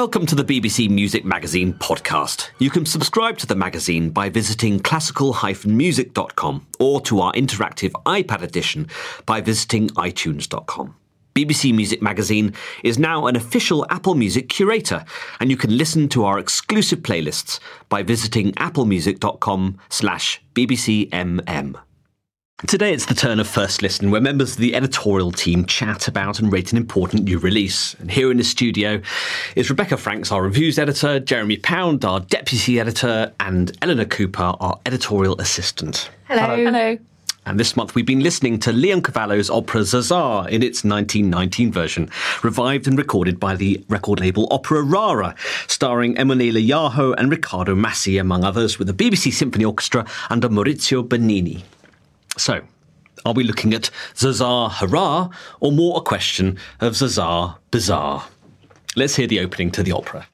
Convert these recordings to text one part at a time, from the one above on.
Welcome to the BBC Music Magazine podcast. You can subscribe to the magazine by visiting classical-music.com or to our interactive iPad edition by visiting itunes.com. BBC Music Magazine is now an official Apple Music curator, and you can listen to our exclusive playlists by visiting applemusic.com slash bbcmm. Today it's the turn of First Listen, where members of the editorial team chat about and rate an important new release. And here in the studio is Rebecca Franks, our reviews editor, Jeremy Pound, our deputy editor, and Eleanor Cooper, our editorial assistant. Hello. Hello. And this month we've been listening to Leoncavallo's opera Zaza in its 1919 version, revived and recorded by the record label Opera Rara, starring Ermonela Jaho and Riccardo Massi, among others, with the BBC Symphony Orchestra under Maurizio Benini. So, are we looking at Zaza Hurrah or more a question of Zaza Bizarre? Let's hear the opening to the opera.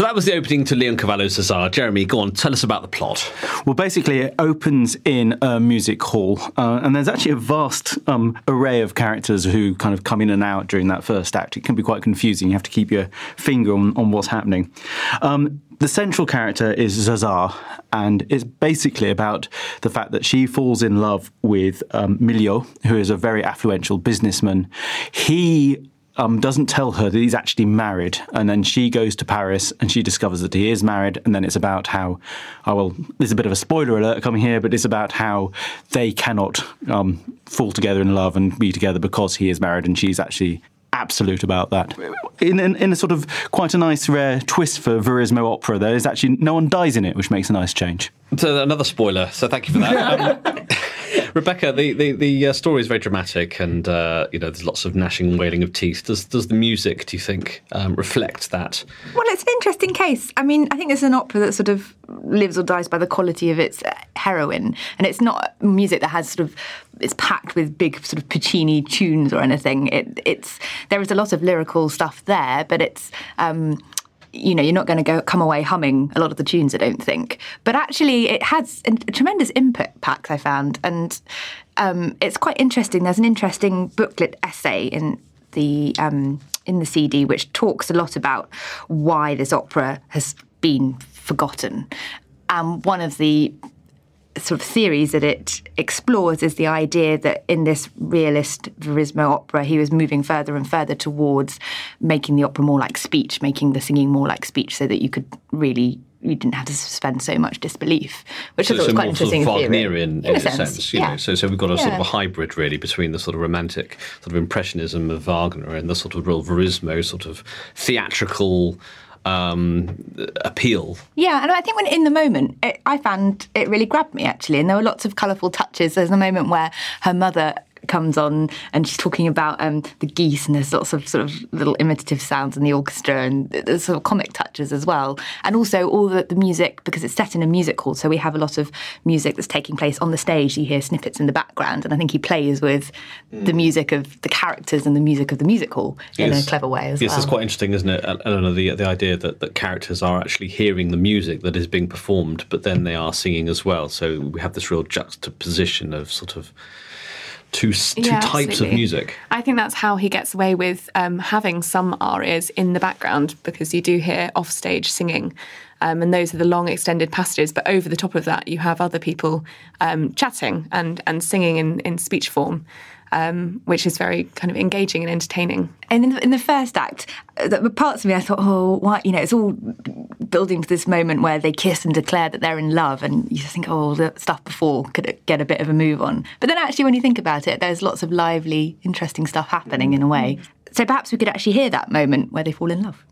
So that was the opening to Leon Leoncavallo's Zaza. Jeremy, go on, tell us about the plot. Well, basically, it opens in a music hall, uh, and there's actually a vast um, array of characters who kind of come in and out during that first act. It can be quite confusing. You have to keep your finger on, on what's happening. Um, the central character is Zaza, and it's basically about the fact that she falls in love with um, Milio, who is a very affluential businessman. He um, doesn't tell her that he's actually married, and then she goes to Paris and she discovers that he is married, and then it's about how, oh well, there's a bit of a spoiler alert coming here, but it's about how they cannot um, fall together in love and be together because he is married and she's actually absolute about that. In, in, in, a sort of quite a nice rare twist for Verismo opera, there is actually no one dies in it, which makes a nice change. So another spoiler. So thank you for that. um, Rebecca, the the, the uh, story is very dramatic, and uh, you know there's lots of gnashing and wailing of teeth. Does does the music, do you think, um, reflect that? Well, it's an interesting case. I mean, I think it's an opera that sort of lives or dies by the quality of its uh, heroine, and it's not music that has sort of it's packed with big sort of Puccini tunes or anything. It, it's there is a lot of lyrical stuff there, but it's. Um, you know, you're not going to go come away humming a lot of the tunes, I don't think. But actually, it has a tremendous input packs I found, and um, it's quite interesting. There's an interesting booklet essay in the um, in the CD which talks a lot about why this opera has been forgotten. And one of the sort of theories that it explores is the idea that in this realist Verismo opera, he was moving further and further towards making the opera more like speech, making the singing more like speech, so that you could really you didn't have to suspend so much disbelief, which so, I thought was quite interesting. Sort of theory. Wagnerian in, in, a sense, sense, you yeah. know. So, so we've got a sort of a hybrid really between the sort of romantic sort of impressionism of Wagner and the sort of real Verismo sort of theatrical um, appeal. Yeah, and I think when in the moment, it, I found it really grabbed me actually, and there were lots of colourful touches. There's a moment where her mother comes on and she's talking about um, the geese, and there's lots of sort of little imitative sounds in the orchestra, and there's sort of comic touches as well, and also all the, the music because it's set in a music hall, so we have a lot of music that's taking place on the stage. You hear snippets in the background, and I think he plays with the music of the characters and the music of the music hall in a clever way as yes, well. Yes, it's quite interesting, isn't it, Eleanor? The the idea that, that characters are actually hearing the music that is being performed, but then they are singing as well. So we have this real juxtaposition of sort of two two Yeah, types of music. I think that's how he gets away with um, having some arias in the background because you do hear offstage singing. Um, and those are the long extended passages. But over the top of that, you have other people um, chatting and, and singing in, in speech form, um, which is very kind of engaging and entertaining. And in the, in the first act, uh, the the parts of me, I thought, oh, why? You know, it's all building to this moment where they kiss and declare that they're in love, and you think, oh, the stuff before could get a bit of a move on. But then, actually, when you think about it, there's lots of lively, interesting stuff happening in a way. So perhaps we could actually hear that moment where they fall in love.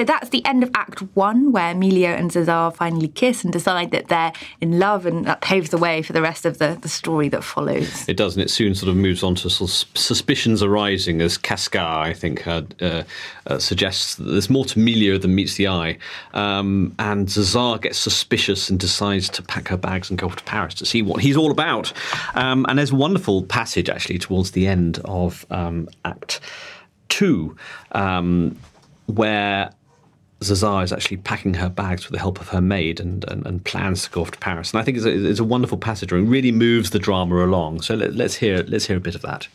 So that's the end of Act One, where Emilio and Zaza finally kiss and decide that they're in love, and that paves the way for the rest of the, the story that follows. It does, and it soon sort of moves on to sort of suspicions arising as Cascart, I think, uh, uh, suggests that there's more to Emilio than meets the eye. Um, and Zaza gets suspicious and decides to pack her bags and go off to Paris to see what he's all about. Um, and there's a wonderful passage, actually, towards the end of um, Act Two, um, where Zaza is actually packing her bags with the help of her maid and, and, and plans to go off to Paris. And I think it's a, it's a wonderful passage and really moves the drama along. So let, let's hear let's hear a bit of that.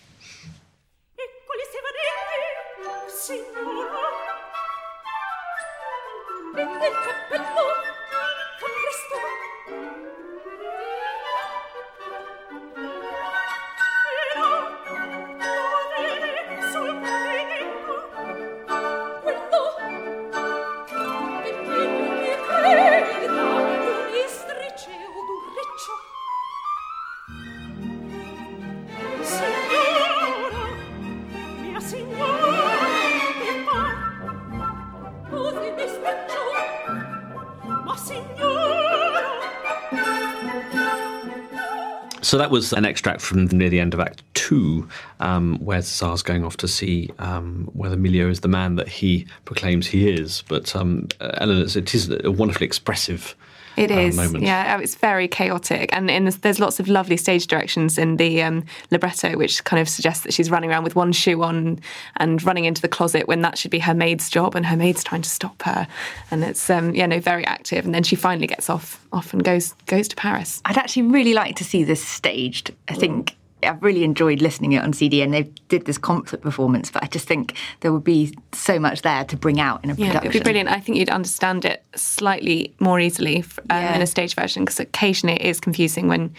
So that was an extract from near the end of Act Two, um, where Zaza's going off to see um, whether Emilio is the man that he proclaims he is. But um, Eleanor, it is a wonderfully expressive It uh, is, moment. yeah. It's very chaotic, and in this, there's lots of lovely stage directions in the um, libretto, which kind of suggests that she's running around with one shoe on and running into the closet when that should be her maid's job, and her maid's trying to stop her, and it's um, yeah, no, very active. And then she finally gets off, off and goes goes to Paris. I'd actually really like to see this staged. I think I've really enjoyed listening it on CD, and they did this concert performance. But I just think there would be so much there to bring out in a Yeah, production. it'd be brilliant. I think you'd understand it slightly more easily um, Yeah. in a stage version because occasionally it is confusing when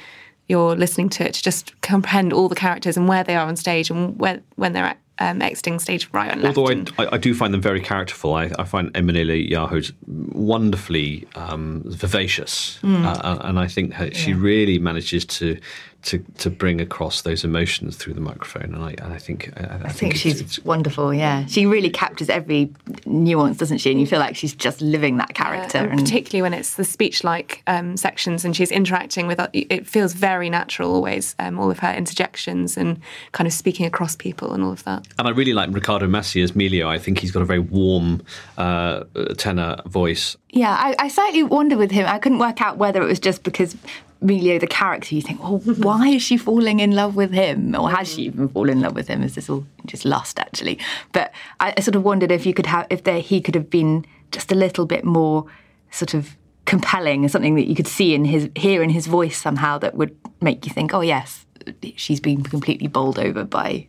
you're listening to it to just comprehend all the characters and where they are on stage and where, when they're at, um, exiting stage right and left. Although and- I, I, I do find them very characterful, I, I find Ermonela Jaho wonderfully um, vivacious, Mm. uh, and I think her, she really manages to, to to bring across those emotions through the microphone. And I, and I think I, I I think it's- she's it's- wonderful. Yeah, she really captures every nuance, doesn't she? And you feel like she's just living that character. and particularly when it's the speech-like um, sections and she's interacting with it feels very natural always um, all of her interjections and kind of speaking across people and all of that And I really like Riccardo Massi as Milio. I think he's got a very warm uh, tenor voice. Yeah, I, I slightly wonder with him. I couldn't work out whether it was just because Milio, the character, you think, well, why is she falling in love with him? Or has she even fallen in love with him? Is this all just lust, actually? But I, I sort of wondered if you could have, if there, he could have been just a little bit more sort of compelling, or something that you could see in his, hear in his voice somehow that would make you think, oh, yes, she's been completely bowled over by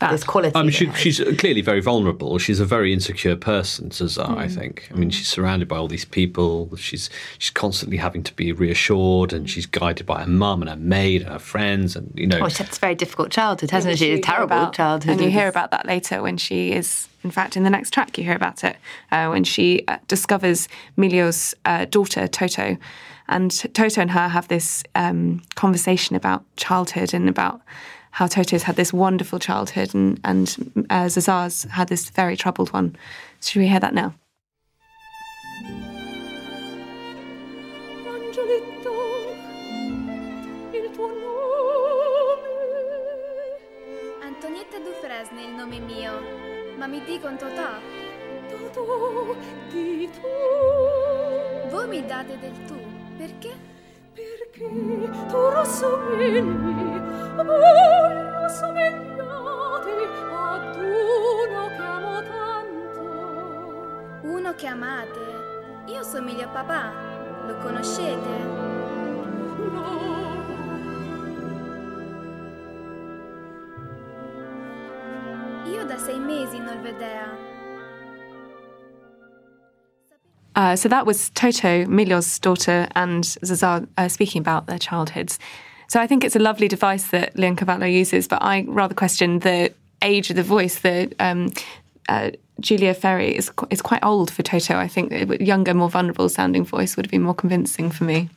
this quality. I mean, she, she's clearly very vulnerable. She's a very insecure person, Zaza, I Mm. think. I mean, she's surrounded by all these people. She's she's constantly having to be reassured, and she's guided by her mum and her maid and her friends, and you know. Oh, she's had this very difficult childhood, hasn't Which she? A terrible about- childhood. And you hear about that later when she is, in fact, in the next track, you hear about it uh, when she uh, discovers Milio's uh, daughter, Toto. And Toto and her have this um, conversation about childhood and about how Toto's had this wonderful childhood and, and uh, Zaza's had this very troubled one. Should we hear that now? Angioletto, il tuo nome. Antonietta Dufresne il nome mio, ma mi dicono Totò. Totò, di tu. Voi mi date del tu, perché? Perché tu rassomigli, voi rassomigliate ad uno che amo tanto. Uno che amate. Io somiglio a papà. Lo conoscete? Io da sei mesi non vedea. Uh, so that was Toto, Milio's daughter, and Zaza uh, speaking about their childhoods. So I think it's a lovely device that Leoncavallo uses, but I rather question the age of the voice. The um, uh, Julia Ferri is qu- is quite old for Toto. I think a younger, more vulnerable sounding voice would have been more convincing for me.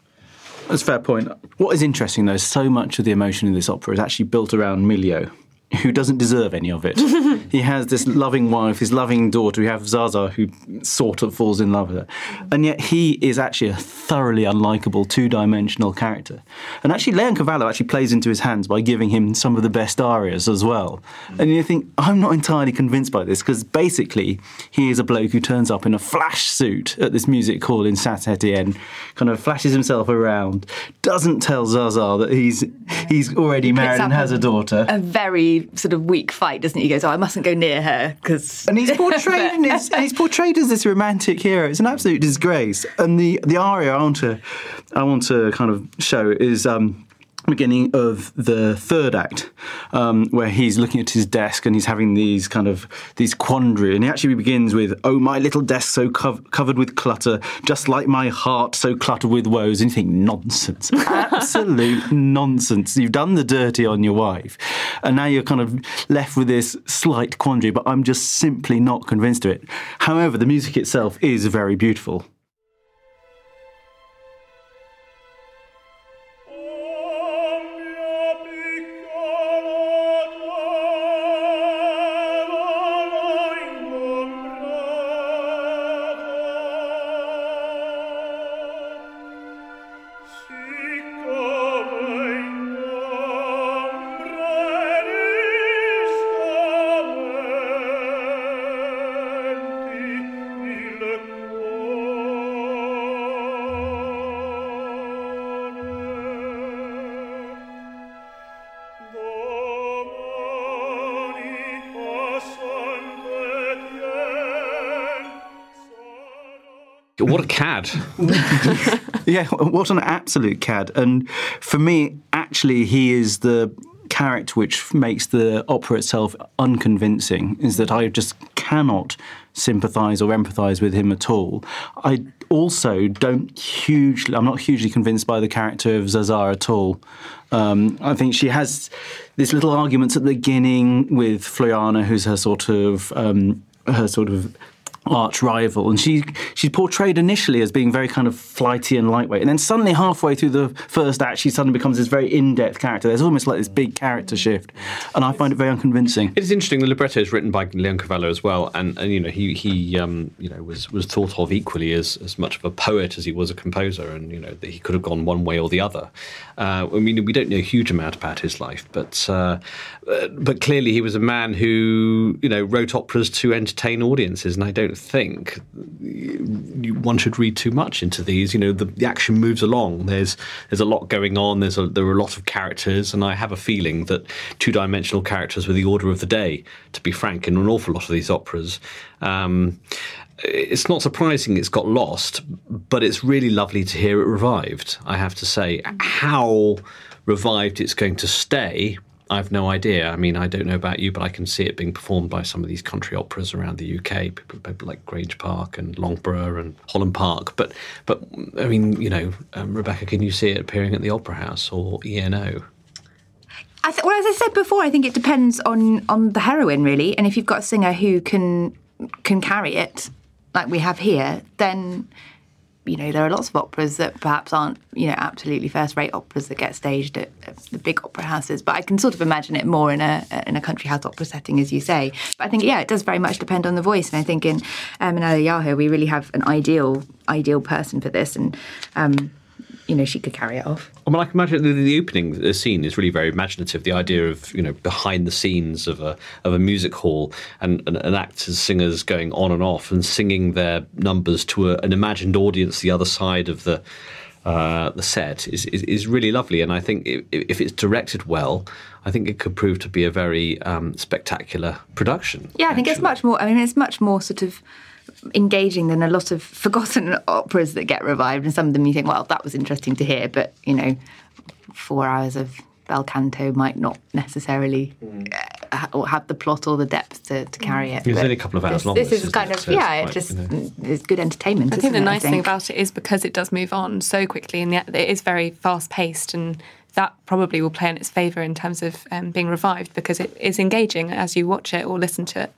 That's a fair point. What is interesting, though, is so much of the emotion in this opera is actually built around Milio, who doesn't deserve any of it. he has this loving wife, his loving daughter. We have Zaza, who sort of falls in love with her. And yet he is actually a thoroughly unlikable two dimensional character. And actually, Leoncavallo actually plays into his hands by giving him some of the best arias as well. And you think, I'm not entirely convinced by this, because basically, he is a bloke who turns up in a flash suit at this music hall in Saint Etienne, kind of flashes himself around, doesn't tell Zaza that he's, he's already married and has a daughter. A very sort of weak fight, doesn't he? He goes, "Oh, I mustn't go near her because." And he's portrayed in his, he's portrayed as this romantic hero. It's an absolute disgrace. And the the aria I want to I want to kind of show is. Um, beginning of the third act um, where he's looking at his desk and he's having these kind of these quandary. And he actually begins with oh my little desk so cov- covered with clutter just like my heart so cluttered with woes. And you think nonsense. Absolute nonsense. You've done the dirty on your wife. And now you're kind of left with this slight quandary but i'm just simply not convinced of it. However the music itself is very beautiful What a cad. yeah, what an absolute cad. And for me, actually, he is the character which makes the opera itself unconvincing, is that I just cannot sympathise or empathise with him at all. I also don't hugely, I'm not hugely convinced by the character of Zaza at all. Um, I think she has this little arguments at the beginning with Floriana, who's her sort of um, her sort of arch rival, and she she's portrayed initially as being very kind of flighty and lightweight, and then suddenly halfway through the first act, she suddenly becomes this very in-depth character. There's almost like this big character shift, and I find it very unconvincing. It is interesting. The libretto is written by Leon Leoncavallo as well, and, and you know he he um, you know was was thought of equally as as much of a poet as he was a composer, and you know that he could have gone one way or the other. Uh, I mean, we don't know a huge amount about his life, but uh, but clearly he was a man who you know wrote operas to entertain audiences, and I don't think one should read too much into these. You know, the, the action moves along. There's there's a lot going on. There's a, there are a lot of characters, and I have a feeling that two dimensional characters were the order of the day. To be frank, in an awful lot of these operas. Um, it's not surprising it's got lost, but it's really lovely to hear it revived. I have to say, how revived it's going to stay I've no idea. I mean, I don't know about you, but I can see it being performed by some of these country operas around the UK, people, people like Grange Park and Longborough and Holland Park. But, but I mean, you know, um, Rebecca, can you see it appearing at the Opera House or ENO? I th- well, as I said before, I think it depends on on the heroine really, and if you've got a singer who can can carry it, like we have here, then you know, there are lots of operas that perhaps aren't, you know, absolutely first-rate operas that get staged at, at, the big opera houses. But I can sort of imagine it more in a in a country house opera setting, as you say. But I think, yeah, it does very much depend on the voice. And I think in um, in we really have an ideal ideal person for this. And um, you know she could carry it off. I mean, I can imagine the, the opening scene is really very imaginative. The idea of you know behind the scenes of a of a music hall and, and, and actors, singers going on and off and singing their numbers to a, an imagined audience the other side of the. Uh, the set is, is, is really lovely, and I think if, if, it's directed well, I think it could prove to be a very um, spectacular production. Yeah, I think it's much more. I mean, it's much more sort of engaging than a lot of forgotten operas that get revived. And some of them you think, well, that was interesting to hear, but you know, four hours of bel canto might not necessarily mm. have the plot or the depth to, to carry it. It's only a couple of hours this, long. This is kind of yeah, it just you know. it's good entertainment. I think the it, nice think? thing about it is because it does move on so quickly, and it is very fast paced and. That probably will play in its favour in terms of um, being revived because it is engaging as you watch it or listen to it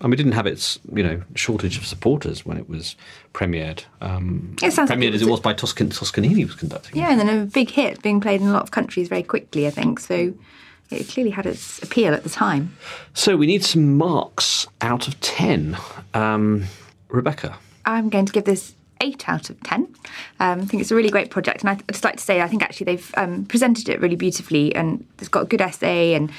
and we didn't have its you know shortage of supporters when it was premiered. Um, it sounds premiered like it as it was by Toscan- Toscanini was conducting. Yeah, and then a big hit being played in a lot of countries very quickly. I think so. It clearly had its appeal at the time. So we need some marks out of ten. Um, Rebecca, I'm going to give this eight out of ten. Um, I think it's a really great project, and I'd just like to say I think actually they've um, presented it really beautifully, and it's got a good essay, and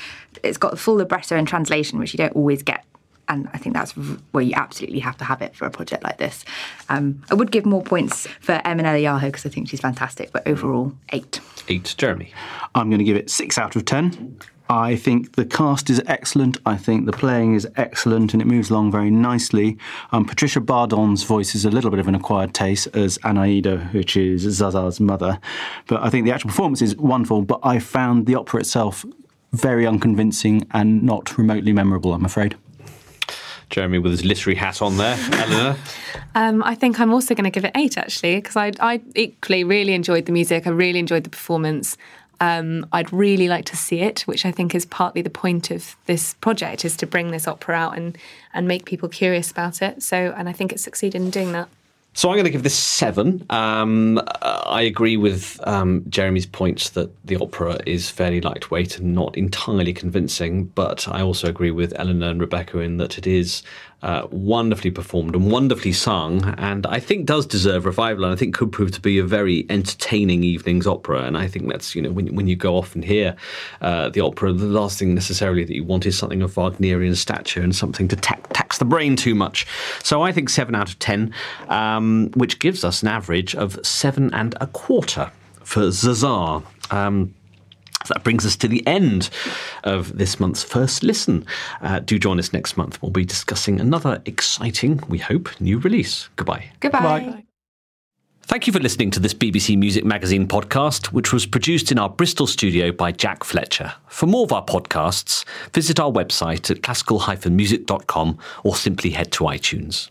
it's got the full libretto and translation, which you don't always get and I think that's where you absolutely have to have it for a project like this. Um, I would give more points for Ermonela Jaho because I think she's fantastic, but overall, eight. Eight, Jeremy. I'm going to give it six out of ten. I think the cast is excellent. I think the playing is excellent and it moves along very nicely. Um, Patricia Bardon's voice is a little bit of an acquired taste as Anaide, which is Zaza's mother. But I think the actual performance is wonderful. But I found the opera itself very unconvincing and not remotely memorable, I'm afraid. Jeremy with his literary hat on there. Eleanor? Um, I think I'm also going to give it eight, actually, because I, I equally really enjoyed the music. I really enjoyed the performance. Um, I'd really like to see it, which I think is partly the point of this project, is to bring this opera out and, and make people curious about it. So, and I think it succeeded in doing that. So I'm going to give this seven. Um, I agree with um, Jeremy's points that the opera is fairly lightweight and not entirely convincing, but I also agree with Eleanor and Rebecca in that it is uh, wonderfully performed and wonderfully sung, and I think does deserve revival, and I think could prove to be a very entertaining evening's opera. And I think that's you know when when you go off and hear uh, the opera, the last thing necessarily that you want is something of Wagnerian stature and something to tax the brain too much. So I think seven out of ten, um, which gives us an average of seven and a quarter for Zaza. Um, so that brings us to the end of this month's first listen. Uh, do join us next month. We'll be discussing another exciting, we hope, new release. Goodbye. Goodbye. Goodbye. Thank you for listening to this BBC Music Magazine podcast, which was produced in our Bristol studio by Jack Fletcher. For more of our podcasts, visit our website at classical-music.com or simply head to iTunes.